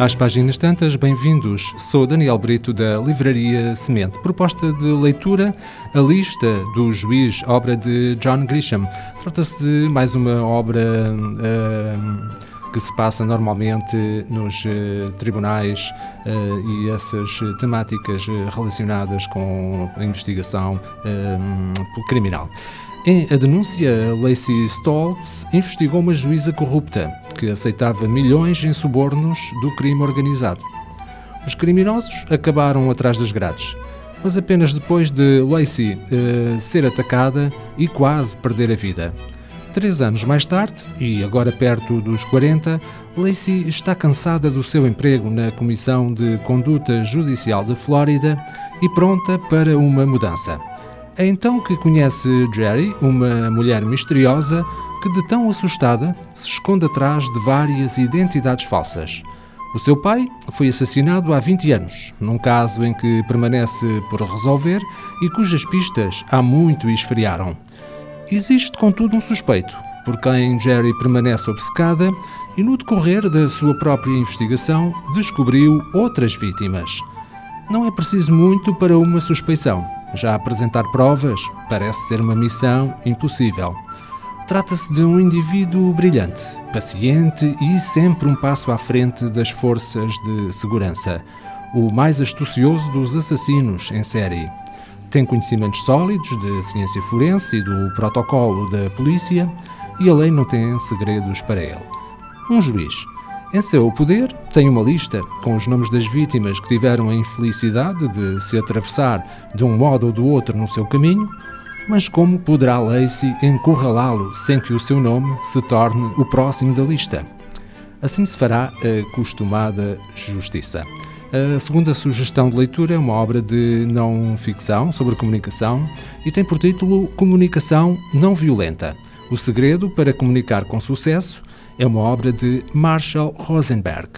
Às páginas tantas, bem-vindos. Sou Daniel Brito da Livraria Semente. Proposta de leitura: A Lista do Juiz, obra de John Grisham. Trata-se de mais uma obra. Uh, que se passa normalmente nos uh, tribunais uh, e essas temáticas relacionadas com a investigação criminal. Em a denúncia, Lacey Stoltz investigou uma juíza corrupta que aceitava milhões em subornos do crime organizado. Os criminosos acabaram atrás das grades, mas apenas depois de Lacey uh, ser atacada e quase perder a vida. Três anos mais tarde, e agora perto dos 40, Lacey está cansada do seu emprego na Comissão de Conduta Judicial da Flórida e pronta para uma mudança. É então que conhece Jerry, uma mulher misteriosa que, de tão assustada, se esconde atrás de várias identidades falsas. O seu pai foi assassinado há 20 anos, num caso em que permanece por resolver e cujas pistas há muito esfriaram. Existe, contudo, um suspeito, por quem Jerry permanece obcecada e, no decorrer da sua própria investigação, descobriu outras vítimas. Não é preciso muito para uma suspeição. Já apresentar provas parece ser uma missão impossível. Trata-se de um indivíduo brilhante, paciente e sempre um passo à frente das forças de segurança. O mais astucioso dos assassinos em série. Tem conhecimentos sólidos de ciência forense e do protocolo da polícia e a lei não tem segredos para ele. Um juiz em seu poder, tem uma lista com os nomes das vítimas que tiveram a infelicidade de se atravessar de um modo ou do outro no seu caminho, mas como poderá Lacey encurralá-lo sem que o seu nome se torne o próximo da lista? Assim se fará a costumada justiça. A segunda sugestão de leitura é uma obra de não ficção sobre comunicação e tem por título Comunicação Não Violenta. O segredo para comunicar com sucesso é uma obra de Marshall Rosenberg.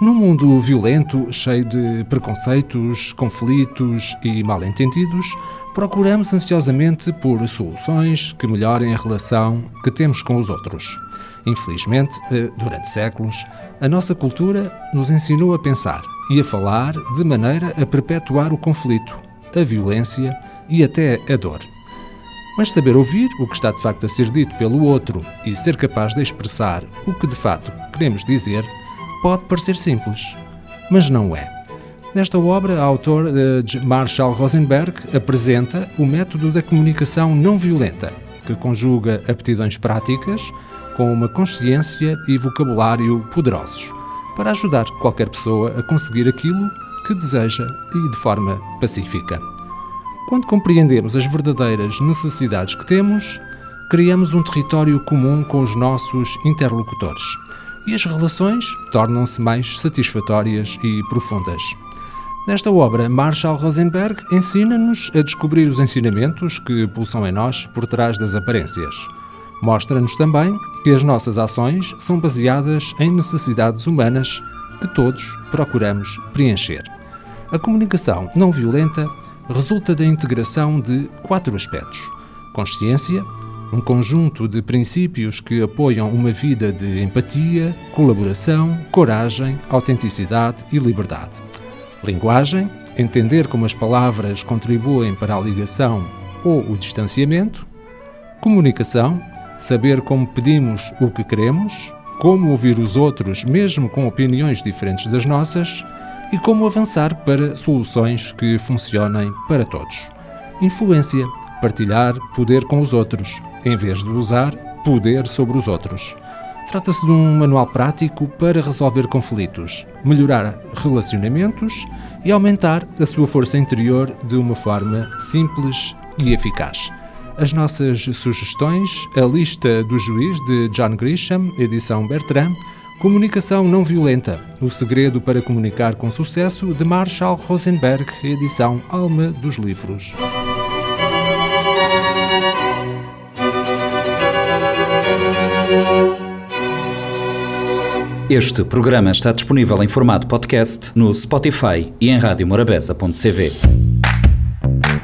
Num mundo violento, cheio de preconceitos, conflitos e mal-entendidos, procuramos ansiosamente por soluções que melhorem a relação que temos com os outros. Infelizmente, eh, durante séculos, a nossa cultura nos ensinou a pensar e a falar de maneira a perpetuar o conflito, a violência e até a dor. Mas saber ouvir o que está de facto a ser dito pelo outro e ser capaz de expressar o que de facto queremos dizer pode parecer simples, mas não é. Nesta obra, a autor uh, Marshall Rosenberg apresenta o método da comunicação não violenta, que conjuga aptidões práticas com uma consciência e vocabulário poderosos, para ajudar qualquer pessoa a conseguir aquilo que deseja e de forma pacífica. Quando compreendemos as verdadeiras necessidades que temos, criamos um território comum com os nossos interlocutores e as relações tornam-se mais satisfatórias e profundas. Nesta obra, Marshall Rosenberg ensina-nos a descobrir os ensinamentos que pulsam em nós por trás das aparências. Mostra-nos também que as nossas ações são baseadas em necessidades humanas que todos procuramos preencher. A comunicação não violenta resulta da integração de quatro aspectos: consciência, um conjunto de princípios que apoiam uma vida de empatia, colaboração, coragem, autenticidade e liberdade. Linguagem, entender como as palavras contribuem para a ligação ou o distanciamento. Comunicação, saber como pedimos o que queremos, como ouvir os outros mesmo com opiniões diferentes das nossas e como avançar para soluções que funcionem para todos. Influência, partilhar poder com os outros, em vez de usar poder sobre os outros. Trata-se de um manual prático para resolver conflitos, melhorar relacionamentos e aumentar a sua força interior de uma forma simples e eficaz. As nossas sugestões, a lista do juiz de John Grisham, edição Bertrand, Comunicação não violenta: O segredo para comunicar com sucesso, de Marshall Rosenberg, edição Alma dos Livros. Este programa está disponível em formato podcast no Spotify e em radiomorabeza.cv.